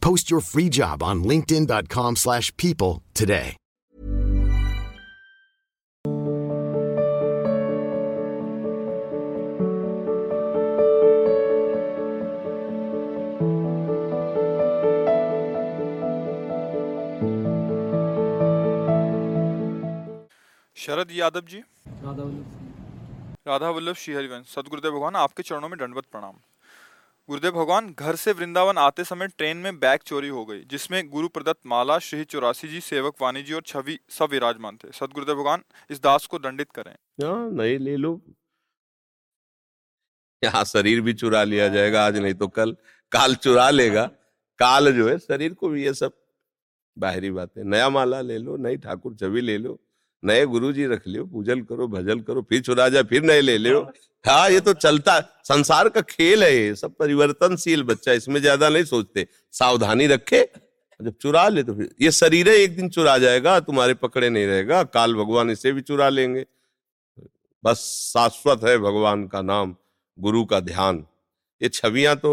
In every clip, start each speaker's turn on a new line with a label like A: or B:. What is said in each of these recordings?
A: Post your free job on linkedin.com/people slash people today.
B: Sharad Yadav ji Radha Vallabh Shri Harivansh सदगुरुदेव भगवान आपके चरणों में दंडवत प्रणाम गुरुदेव भगवान घर से वृंदावन आते समय ट्रेन में बैग चोरी हो गई जिसमें गुरु प्रदत्त माला श्री चौरासी जी सेवक वाणी जी और छवि सब विराजमान थे। सदगुरुदेव भगवान इस दास को दंडित करें।
C: हाँ नहीं ले लो। यहाँ शरीर भी चुरा लिया जाएगा आज नहीं तो कल। काल चुरा लेगा। काल जो है शरीर को भी ये सब बाहरी बात। है नया माला ले लो नई ठाकुर छवि ले लो। नए गुरु जी रख लियो, पूजन करो, भजन करो, फिर चुरा जाए फिर नए ले लियो। हाँ ये तो चलता, संसार का खेल है ये, सब परिवर्तनशील बच्चा, इसमें ज़्यादा नहीं सोचते। सावधानी रखे, जब चुरा ले तो फिर, ये शरीर एक दिन चुरा जाएगा, तुम्हारे पकड़े नहीं रहेगा, काल भगवान इसे भी चुरा लेंगे। बस शाश्वत है भगवान का नाम, गुरु का ध्यान। ये छवियाँ तो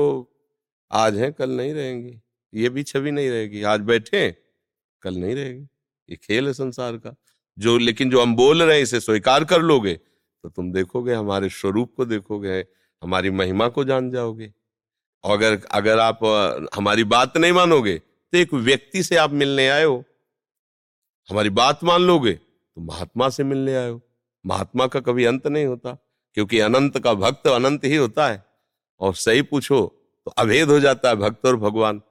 C: आज हैं, कल नहीं रहेंगी। ये भी छवि नहीं रहेगी, आज बैठे कल नहीं रहेगी। ये खेल है संसार का। जो, लेकिन जो हम बोल रहे हैं, इसे स्वीकार कर लोगे तो तुम देखोगे, हमारे स्वरूप को देखोगे, हमारी महिमा को जान जाओगे। और अगर अगर आप हमारी बात नहीं मानोगे तो एक व्यक्ति से आप मिलने आए हो। हमारी बात मान लोगे तो महात्मा से मिलने आए हो। महात्मा का कभी अंत नहीं होता, क्योंकि अनंत का भक्त अनंत ही होता है। और सही पूछो तो अभेद हो जाता है भक्त और भगवान।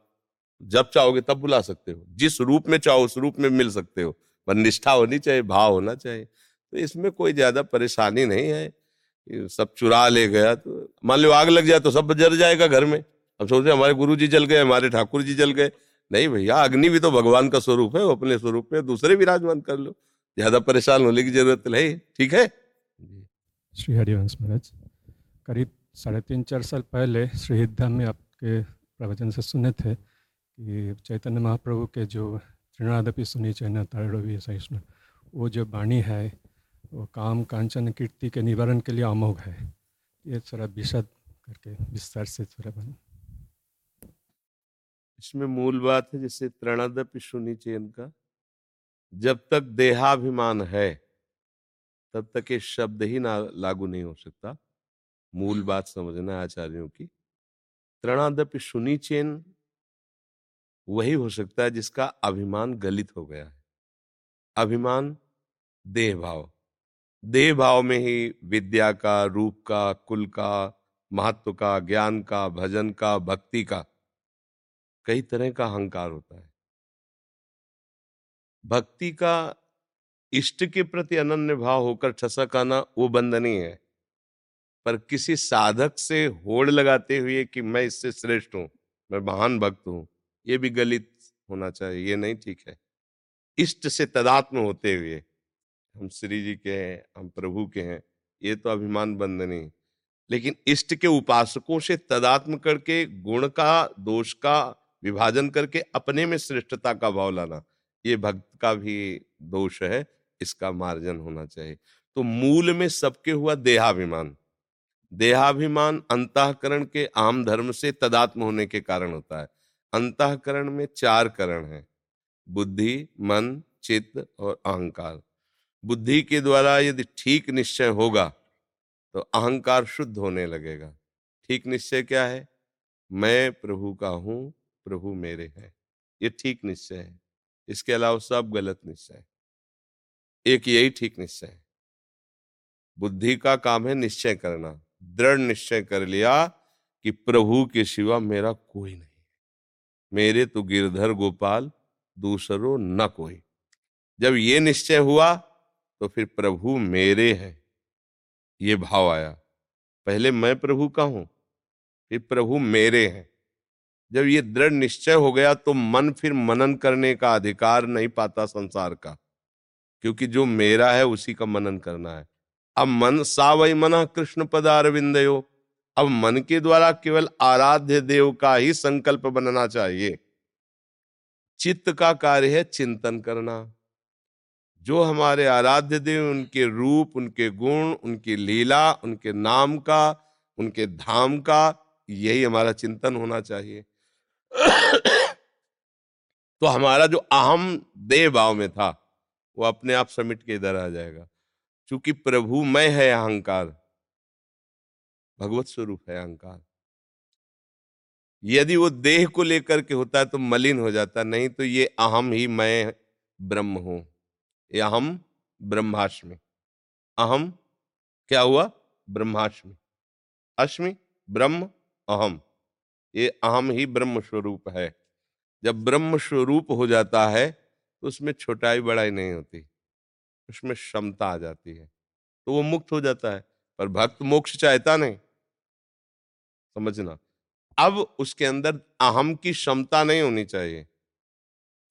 C: जब चाहोगे, तब बुला सकते हो। जिस रूप में चाहो, उस रूप में मिल सकते हो। पर निष्ठा होनी चाहिए, भाव होना चाहिए। तो इसमें कोई ज़्यादा परेशानी नहीं है। सब चुरा ले गया तो मान लो आग लग जाए तो सब जल जाएगा घर में। अब सोचे हमारे गुरु जी जल गए, हमारे ठाकुर जी जल गए। नहीं भैया, अग्नि भी तो भगवान का स्वरूप है, वो अपने स्वरूप में दूसरे विराजमान कर लो। ज़्यादा परेशान होने की ज़रूरत नहीं, ठीक है?
D: श्री हरिवंश महाराज, करीब साढ़े तीन, चार साल पहले श्री हिद्धा में आपके प्रवचन से सुने थे कि चैतन्य महाप्रभु के जो तृणादपि सुनी चैना तारवी सहिष्णु वो जो वाणी है, वो काम कांचन कीर्ति के निवारण के लिए अमोघ है। ये थोड़ा विशद करके विस्तार से थोड़ा बन।
C: इसमें मूल बात है जैसे त्रणादप सुनी चेन का, जब तक देहाभिमान है, तब तक ये शब्द ही ना लागू नहीं हो सकता। मूल बात समझना आचार्यों की। त्रणादप सुनी चेन वही हो सकता है जिसका अभिमान गलित हो गया है। अभिमान देह भाव देह भाव में ही विद्या का, रूप का, कुल का, महत्व का, ज्ञान का, भजन का, भक्ति का कई तरह का अहंकार होता है। भक्ति का इष्ट के प्रति अनन्य भाव होकर ठसक आना वो बंदनीय है। पर किसी साधक से होड़ लगाते हुए कि मैं इससे श्रेष्ठ हूँ, मैं महान भक्त हूँ ये भी गलित होना चाहिए, ये नहीं ठीक है। इष्ट से तदात्म होते हुए, हम श्री जी के हैं, हम प्रभु के हैं, ये तो अभिमान बंदनी लेकिन इष्ट के उपासकों से तदात्म करके, गुण का, दोष का विभाजन करके अपने में श्रेष्ठता का भाव लाना, ये भक्त का भी दोष है, इसका मार्जन होना चाहिए। तो मूल में सबके हुआ देहाभिमान। देहाभिमान अंतकरण के आम धर्म से तदात्म होने के कारण होता है। अंतकरण में चार करण हैं, बुद्धि, मन, चित्त और अहंकार। बुद्धि के द्वारा यदि ठीक निश्चय होगा तो अहंकार शुद्ध होने लगेगा। ठीक निश्चय क्या है? मैं प्रभु का हूँ, प्रभु मेरे हैं। ये ठीक निश्चय है। इसके अलावा सब गलत निश्चय है। एक यही ठीक निश्चय है। बुद्धि का काम है निश्चय करना। दृढ़ निश्चय कर लिया कि प्रभु के सिवा मेरा कोई नहीं। मेरे तो गिरधर गोपाल दूसरो न कोई। जब ये निश्चय हुआ तो फिर प्रभु मेरे हैं। ये भाव आया, पहले मैं प्रभु का हूँ, फिर प्रभु मेरे हैं। जब ये दृढ़ निश्चय हो गया तो मन फिर मनन करने का अधिकार नहीं पाता संसार का, क्योंकि जो मेरा है, उसी का मनन करना है। अब मन सा वही मना कृष्ण पदार विंदयो अब मन के द्वारा केवल आराध्य देव का ही संकल्प बनना चाहिए। चित्त का कार्य है चिंतन करना। जो हमारे आराध्य देव, उनके रूप, उनके गुण, उनकी लीला, उनके नाम का, उनके धाम का, यही हमारा चिंतन होना चाहिए। तो हमारा जो अहम देव भाव में था, वो अपने आप समिट के इधर आ जाएगा। क्योंकि प्रभु मैं है अहंकार भगवत स्वरूप है अहंकार। यदि वो देह को लेकर के होता है तो मलिन हो जाता नहीं तो ये अहम ही मैं ब्रह्म हूँ। ये अहम ब्रह्माष्टमी। अहम क्या हुआ? ब्रह्माष्टमी। अश्मि ब्रह्म अहम। ये अहम ही ब्रह्म स्वरूप है। जब ब्रह्म स्वरूप हो जाता है तो उसमें छोटाई बड़ाई नहीं होती। उसमें क्षमता आ जाती है। तो वो मुक्त हो जाता है। पर भक्त मोक्ष चाहता नहीं। समझना। अब उसके अंदर अहम की क्षमता नहीं होनी चाहिए।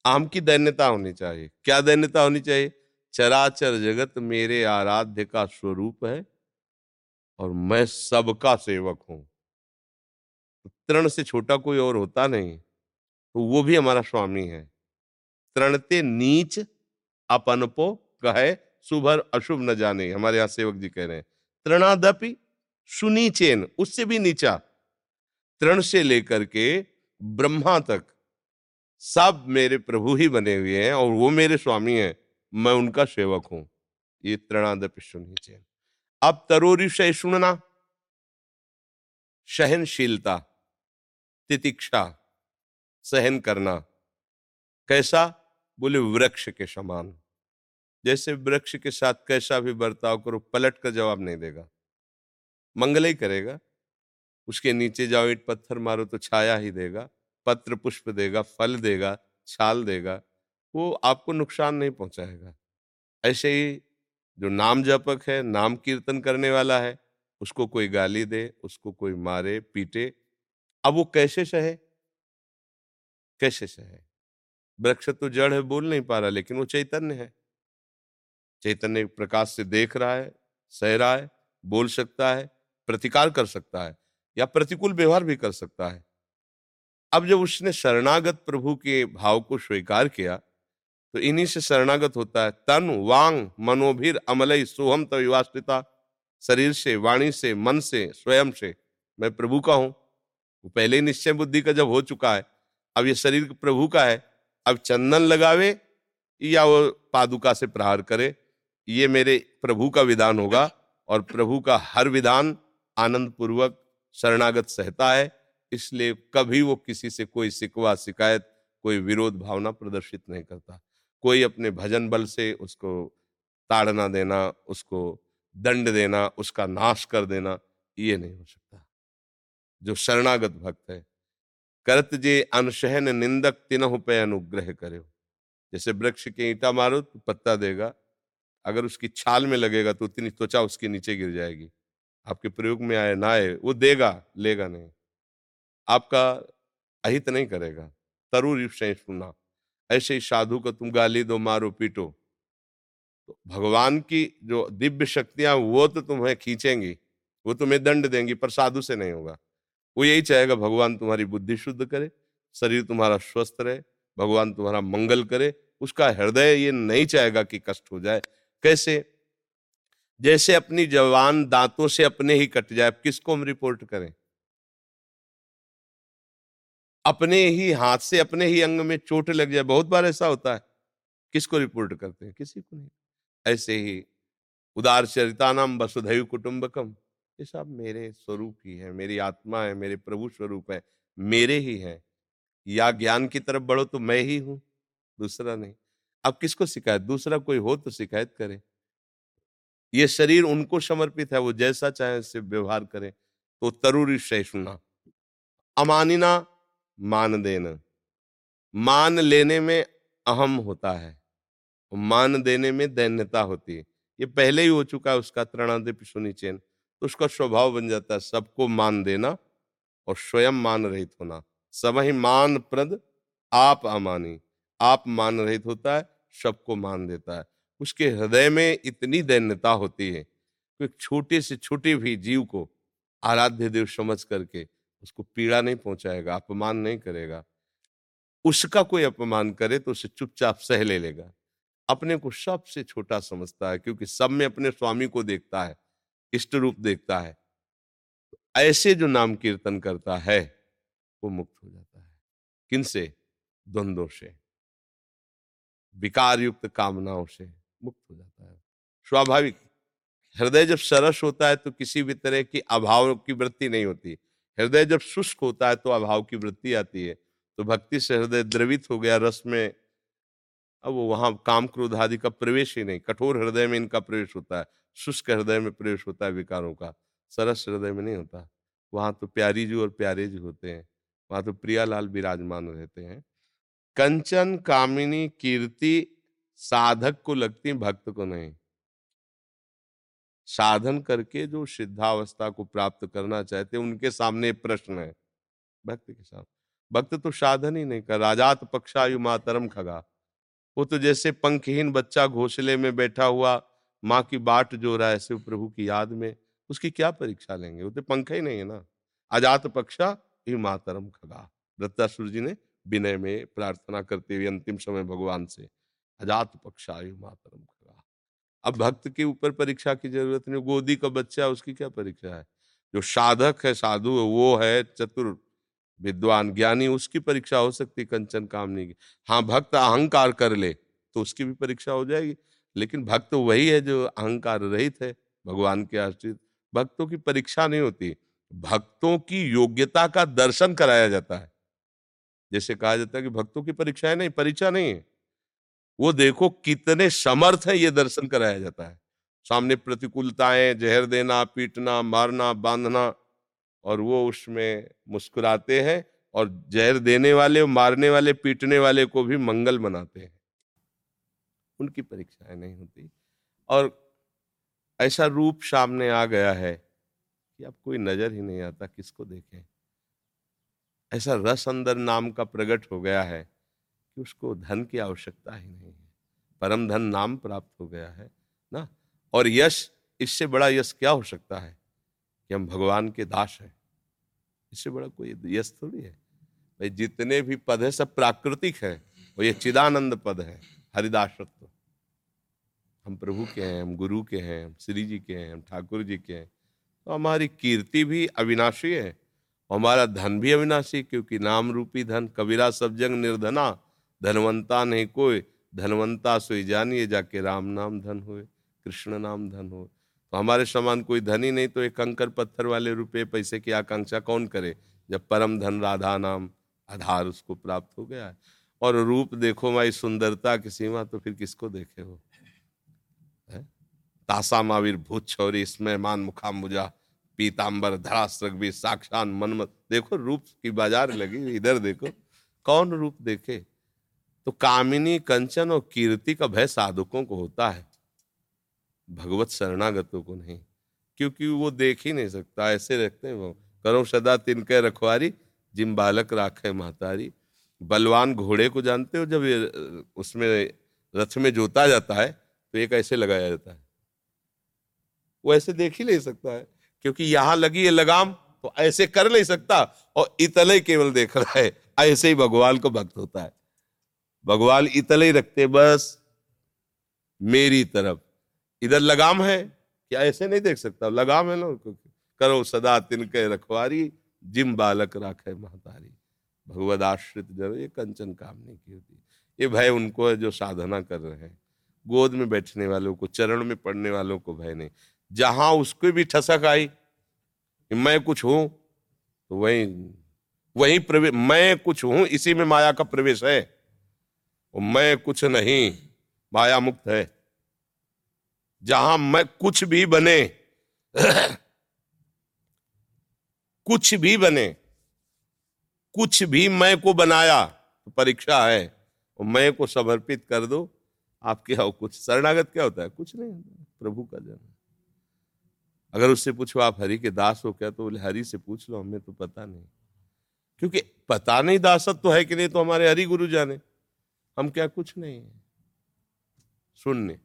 C: अहम की दैन्यता होनी चाहिए। क्या दैन्यता होनी चाहिए? चराचर जगत मेरे आराध्य का स्वरूप है और मैं सबका सेवक हूँ। तृण से छोटा कोई और होता नहीं तो वो भी हमारा स्वामी है। तृणते नीच अपनपो कहे शुभ अशुभ न जाने, हमारे यहाँ सेवक जी कह रहे हैं। तृणादपि सुनीचेन, उससे भी नीचा। तृण से लेकर के ब्रह्मा तक, सब मेरे प्रभु ही बने हुए हैं और वो मेरे स्वामी हैं, मैं उनका सेवक हूँ। ये तृणादपि अब तरोरिशय सुनना। सहनशीलता, तितिक्षा, सहन करना। कैसा? बोले, वृक्ष के समान। जैसे वृक्ष के साथ कैसा भी बर्ताव करो, पलट कर जवाब नहीं देगा। मंगल ही करेगा। उसके नीचे जाओ, ईट पत्थर मारो तो छाया ही देगा, पत्र पुष्प देगा, फल देगा, छाल देगा, वो आपको नुकसान नहीं पहुंचाएगा। ऐसे ही जो नाम जपक है, नाम कीर्तन करने वाला है, उसको कोई गाली दे, उसको कोई मारे, पीटे। अब वो कैसे सहे? कैसे सहे? वृक्ष तो जड़ है, बोल नहीं पा रहा, लेकिन वो चैतन्य है। चैतन्य प्रकाश से देख रहा है, सह रहा है, बोल सकता है, प्रतिकार कर सकता है। या प्रतिकूल व्यवहार भी कर सकता है। अब जब उसने शरणागत प्रभु के भाव को स्वीकार किया तो इन्हीं से शरणागत होता है। तन, वांग, मनोभिर अमलय सोहम तविवास्तिता शरीर से, वाणी से, मन से, स्वयं से। मैं प्रभु का हूँ। वो पहले निश्चय बुद्धि का जब हो चुका है, अब ये शरीर प्रभु का है, अब चंदन लगावे या वो पादुका से प्रहार करे, ये मेरे प्रभु का विधान होगा और प्रभु का हर विधान आनंद पूर्वक शरणागत सहता है, इसलिए कभी वो किसी से कोई सिकवा, शिकायत, कोई विरोध, भावना प्रदर्शित नहीं करता। कोई अपने भजन बल से उसको ताड़ना देना, उसको दंड देना, उसका नाश कर देना, ये नहीं हो सकता। जो शरणागत भक्त है, करत जे अनशहन निंदक तिनहु पे अनुग्रह करे। जैसे वृक्ष के ईटा मारो तो पत्ता देगा। अगर उसकी छाल में लगेगा तो उतनी त्वचा उसके नीचे गिर जाएगी। आपके प्रयोग में आए, ना आए, वो देगा, लेगा नहीं। आपका अहित नहीं करेगा। तरु सुना ऐसे ही साधु को तुम गाली दो, मारो, पीटो। तो भगवान की जो दिव्य शक्तियाँ वो तो तुम्हें खींचेंगी। वो तुम्हें दंड देंगी, पर साधु से नहीं होगा। वो यही चाहेगा, भगवान तुम्हारी बुद्धि शुद्ध करे, शरीर तुम्हारा स्वस्थ रहे, भगवान तुम्हारा मंगल करे। उसका हृदय ये नहीं चाहेगा कि कष्ट हो जाए। कैसे? जैसे अपनी जवान दांतों से अपने ही कट जाए किसको हम रिपोर्ट करें? अपने ही हाथ से, अपने ही अंग में चोट लग जाए, बहुत बार ऐसा होता है। किसको रिपोर्ट करते हैं? किसी को नहीं। ऐसे ही उदार चरिता नाम वसुधैव कुटुंबकम। ये सब मेरे स्वरूप ही है, मेरी आत्मा है, मेरे प्रभु स्वरूप है, मेरे ही है। या ज्ञान की तरफ़ बढ़ो तो मैं ही हूँ, दूसरा नहीं। अब किसको शिकायत? दूसरा कोई हो तो शिकायत करे। ये शरीर उनको समर्पित है, वो जैसा चाहे उससे व्यवहार करें तो तरुरी सहिष्णुना अमानिना मान देना। मान लेने में अहम होता है, मान देने में दैन्यता होती है। ये पहले ही हो चुका है उसका त्रणादिप सुनिचेन तो उसका स्वभाव बन जाता है, सबको मान देना और स्वयं मान रहित होना। सब ही मान प्रद आप अमानी। आप मान रहित होता है, सबको मान देता है। उसके हृदय में इतनी दैन्यता होती है कि छोटे से छोटे भी जीव को आराध्य देव समझ करके उसको पीड़ा नहीं पहुंचाएगा, अपमान नहीं करेगा। उसका कोई अपमान करे तो उसे चुपचाप सह ले लेगा। अपने को सबसे छोटा समझता है क्योंकि सब में अपने स्वामी को देखता है, इष्ट रूप देखता है। ऐसे जो नाम कीर्तन करता है, वो मुक्त हो जाता है। किनसे द्वंद्वों से। विकार युक्त कामनाओं से। मुक्त हो जाता है। स्वाभाविक। हृदय जब सरस होता है तो किसी भी तरह की अभाव की वृत्ति नहीं होती। हृदय जब शुष्क होता है तो अभाव की वृत्ति आती है। तो भक्ति से हृदय द्रवित हो गया, रस में अब वो वहाँ काम क्रोध आदि का प्रवेश ही नहीं, कठोर हृदय में इनका प्रवेश होता है, शुष्क हृदय में प्रवेश होता है विकारों का। सरस हृदय में नहीं होता। वहाँ तो प्यारी जी और प्यारे जी होते हैं, वहाँ तो प्रियालाल विराजमान रहते हैं। कंचन, कामिनी, कीर्ति साधक को लगती भक्त को नहीं। साधन करके जो सिद्धावस्था को प्राप्त करना चाहते उनके सामने प्रश्न है, भक्त के सामने भक्त तो साधन ही नहीं कर राजात पक्षायु मातरम खगा। वो तो जैसे पंखहीन बच्चा घोसले में बैठा हुआ, माँ की बाट जो रहा है, ऐसे प्रभु की याद में, उसकी क्या परीक्षा लेंगे? वो तो पंख ही नहीं है ना। अजात पक्षा यु मातरम खगा। वृत्तासुर जी ने विनय में प्रार्थना करते हुए अंतिम समय भगवान से अजात पक्षायु मातरम खगा अब भक्त के ऊपर परीक्षा की ज़रूरत नहीं, गोदी का बच्चा उसकी क्या परीक्षा है? जो साधक है, साधु है, वो है चतुर विद्वान ज्ञानी, उसकी परीक्षा हो सकती कंचन कामनी की। हाँ भक्त अहंकार कर ले तो उसकी भी परीक्षा हो जाएगी। लेकिन भक्त वही है जो अहंकार रहित है, भगवान के आश्रित। भक्तों की परीक्षा नहीं होती, भक्तों की योग्यता का दर्शन कराया जाता है। जैसे कहा जाता है कि भक्तों की परीक्षाएँ नहीं, परीक्षा नहीं है। वो देखो कितने समर्थ है ये दर्शन कराया जाता है। सामने प्रतिकूलताएँ, जहर देना, पीटना, मारना, बांधना और वो उसमें मुस्कुराते हैं और जहर देने वाले, मारने वाले, पीटने वाले को भी मंगल मनाते हैं। उनकी परीक्षाएँ नहीं होती। और ऐसा रूप सामने आ गया है कि अब कोई नज़र ही नहीं आता, किसको देखें? ऐसा रस अंदर नाम का प्रकट हो गया है कि उसको धन की आवश्यकता ही नहीं है। परम धन नाम प्राप्त हो गया है, ना? और यश, इससे बड़ा यश क्या हो सकता है कि हम भगवान के दास हैं? इससे बड़ा कोई यश थोड़ी है। भाई, जितने भी पद है, सब प्राकृतिक है। और ये चिदानंद पद है, हरिदासत्व। हम प्रभु के हैं, हम गुरु के हैं, हम श्री जी के हैं, हम ठाकुर जी के हैं। तो हमारी कीर्ति भी अविनाशी है हमारा धन भी अविनाशी क्योंकि नाम रूपी धन, कबीरा सब जंग निर्धना धनवंता नहीं कोई, धनवंता सोई जानिए जाके राम नाम धन हुए, कृष्ण नाम धन हो तो हमारे समान कोई धन नहीं तो एक कंकर पत्थर वाले रुपए पैसे की आकांक्षा कौन करे, जब परम धन राधा नाम आधार उसको प्राप्त हो गया है। और रूप देखो माई सुंदरता की सीमा तो फिर किसको देखे हो? तासा मावीर भूत छौरी, इसमें मान मुखा मुजा पीताम्बर धरास्त्रक भी साक्षात मनमत। देखो, रूप की बाज़ार लगी इधर देखो, कौन रूप देखे? तो कामिनी, कंचन और कीर्ति का भय साधुकों को होता है। भगवत शरणागतों को नहीं, क्योंकि वो देख ही नहीं सकता, ऐसे रखते हैं वो। करो सदा तिनके रखवारी, जिम बालक राखे महतारी बलवान घोड़े को जानते हो, जब उसमें रथ में जोता जाता है तो एक ऐसे लगाया जाता है। वो ऐसे देख ही नहीं सकता है, क्योंकि यहाँ लगी है लगाम तो ऐसे कर नहीं सकता, और इतने केवल देख रहा है, ऐसे ही भगवान को भक्त होता है। भगवान इतने ही रखते, बस मेरी तरफ़। इधर लगाम है क्या ऐसे नहीं देख सकता। लगाम है ना, करो सदा तिनके रखवारी, जिम बालक राखे महतारी। भगवद आश्रित जन, ये कंचन काम नहीं की होती ये भय उनको है जो साधना कर रहे हैं। गोद में बैठने वालों को, चरण में पड़ने वालों को भय नहीं। जहाँ उसको भी ठसक आई मैं कुछ हूँ तो वही वही प्रवेश मैं कुछ हूँ, इसी में माया का प्रवेश है। मैं कुछ नहीं माया मुक्त है। जहाँ मैं कुछ भी बने, कुछ भी बने, कुछ भी मैं को बनाया तो परीक्षा है। मैं को समर्पित कर दो। आपके आओ कुछ शरणागत क्या होता है? कुछ नहीं प्रभु का जन्म। अगर उससे पूछो, आप हरि के दास हो क्या? तो बोले, हरि से पूछ लो, हमें तो पता नहीं। क्योंकि पता नहीं दासत तो है कि नहीं तो हमारे हरि गुरु जाने। हम क्या कुछ नहीं है। शून्य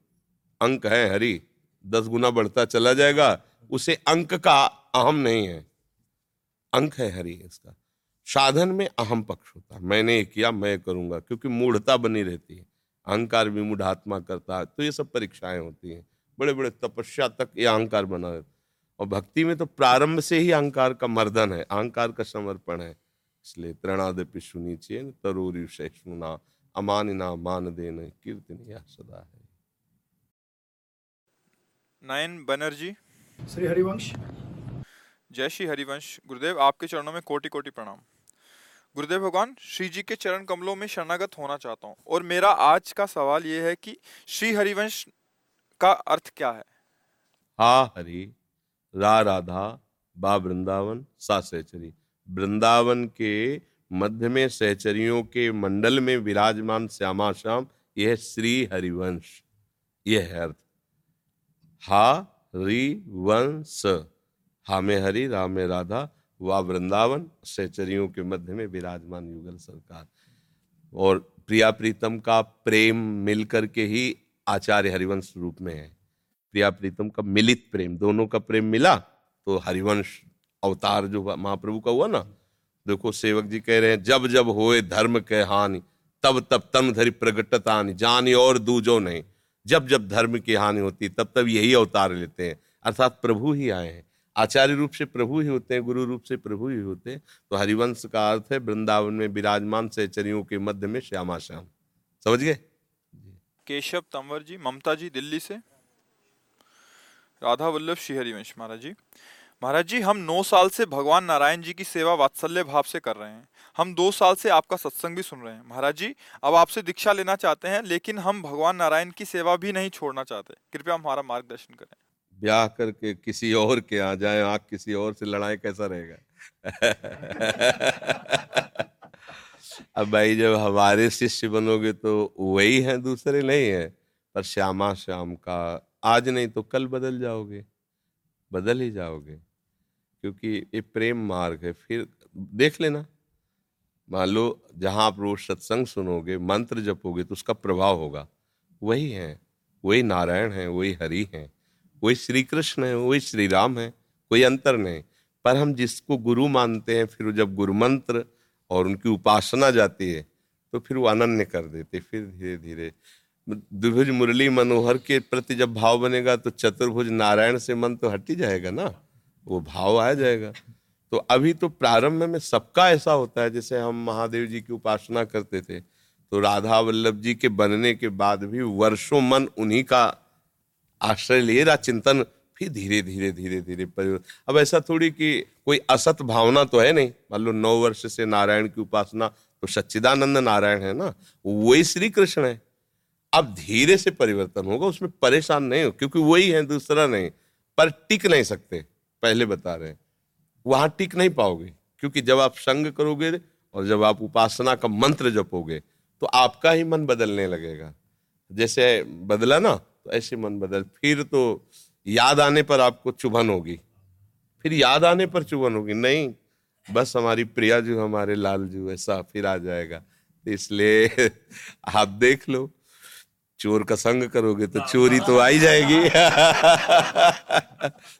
C: अंक है हरि। दस गुना बढ़ता चला जाएगा। उसे अंक का अहम नहीं है। अंक है हरि इसका। साधन में अहम पक्ष होता। है मैंने ये किया, मैं करूँगा। क्योंकि मूढ़ता बनी रहती है। अहंकार विमूढ़ आत्मा करता। है तो ये सब परीक्षाएँ होती हैं। बड़े बड़े तपस्या तक ये अहंकार बना रहता और भक्ति में तो प्रारंभ से ही अहंकार का मर्दन है। अहंकार का समर्पण है। इसलिए त्रणादपि सुनीचे तरूरी सहिष्णुना अमानिना मान देन कीर्तनिया सदा है।
B: नयन बनर्जी।
E: श्री हरिवंश।
B: जय श्री हरिवंश। गुरुदेव आपके चरणों में कोटि कोटि प्रणाम। गुरुदेव भगवान श्री जी के चरण कमलों में शरणागत होना चाहता हूँ। और मेरा आज का सवाल ये है कि श्री हरिवंश का अर्थ क्या है?
C: हा हरि रा राधा बा वृंदावन सा सहचरी वृंदावन के मध्य में सहचरियों के मंडल में विराजमान श्यामा श्याम, यह श्री हरिवंश। यह है अर्थ। हा, रि वंश हा में हरि राम में राधा, व वृंदावन, सहचरियों के मध्य में विराजमान युगल सरकार। और प्रिया प्रीतम का प्रेम मिलकर के ही आचार्य हरिवंश रूप में है। प्रिया प्रीतम का मिलित प्रेम, दोनों का प्रेम मिला तो हरिवंश अवतार जो महाप्रभु का हुआ ना देखो सेवक जी कह रहे हैं, जब जब होए धर्म के हानि, तब तब तन धरी प्रगटतानि जानी और दूजो नहीं। जब जब धर्म की हानि होती, तब तब यही अवतार लेते हैं। अर्थात प्रभु ही आए हैं। आचार्य रूप से प्रभु ही होते हैं, गुरु रूप से प्रभु ही होते हैं। तो हरिवंश का अर्थ है, वृंदावन में विराजमान सहचरियों के मध्य में श्यामा श्याम। समझ गए?
B: केशव तंवर जी, ममता जी दिल्ली से। राधा वल्लभ श्री हरिवंश महाराज जी। महाराज जी, हम नौ साल से भगवान नारायण जी की सेवा वात्सल्य भाव से कर रहे हैं। हम दो साल से आपका सत्संग भी सुन रहे हैं। महाराज जी, अब आपसे दीक्षा लेना चाहते हैं, लेकिन हम भगवान नारायण की सेवा भी नहीं छोड़ना चाहते। कृपया हमारा मार्गदर्शन करें।
C: ब्याह करके किसी और के आ जाए, आप किसी और से लड़ाई कैसा रहेगा? अब भाई, जब हमारे शिष्य बनोगे तो वही हैं, दूसरे नहीं है। पर श्यामा श्याम का, आज नहीं तो कल बदल जाओगे। बदल ही जाओगे। क्योंकि ये प्रेम मार्ग है। फिर देख लेना। मान लो, जहाँ आप रोज सत्संग सुनोगे, मंत्र जपोगे तो उसका प्रभाव होगा। वही है, वही नारायण है, वही हरि है, वही श्री कृष्ण है, वही श्री राम है, कोई अंतर नहीं। पर हम जिसको गुरु मानते हैं, फिर जब गुरु मंत्र और उनकी उपासना जाती है तो फिर वो अनन्य कर देते फिर धीरे धीरे द्विभुज मुरली मनोहर के प्रति जब भाव बनेगा तो चतुर्भुज नारायण से मन तो हट ही जाएगा ना। वो भाव आ जाएगा। तो अभी तो प्रारंभ में सबका ऐसा होता है, जैसे हम महादेव जी की उपासना करते थे तो राधा वल्लभ जी के बनने के बाद भी वर्षों मन उन्हीं का आश्रय लिए रहा, चिंतन फिर धीरे धीरे धीरे धीरे परिवर्तन अब ऐसा थोड़ी कि कोई असत भावना तो है नहीं। मान लो नौ वर्ष से नारायण की उपासना तो सच्चिदानंद नारायण है ना, वही श्री कृष्ण है। अब धीरे से परिवर्तन होगा, उसमें परेशान नहीं हो, क्योंकि वही है, दूसरा नहीं, पर टिक नहीं सकते। पहले बता रहे हैं। वहाँ टिक नहीं पाओगे, क्योंकि जब आप संग करोगे और जब आप उपासना का मंत्र जपोगे तो आपका ही मन बदलने लगेगा। जैसे बदला ना तो ऐसे मन बदल। फिर तो याद आने पर आपको चुभन होगी। फिर याद आने पर चुभन होगी। नहीं, बस हमारी प्रिया जी, हमारे लाल जी, ऐसा फिर आ जाएगा। इसलिए आप देख लो, चोर का संग करोगे तो चोरी तो आ ही जाएगी।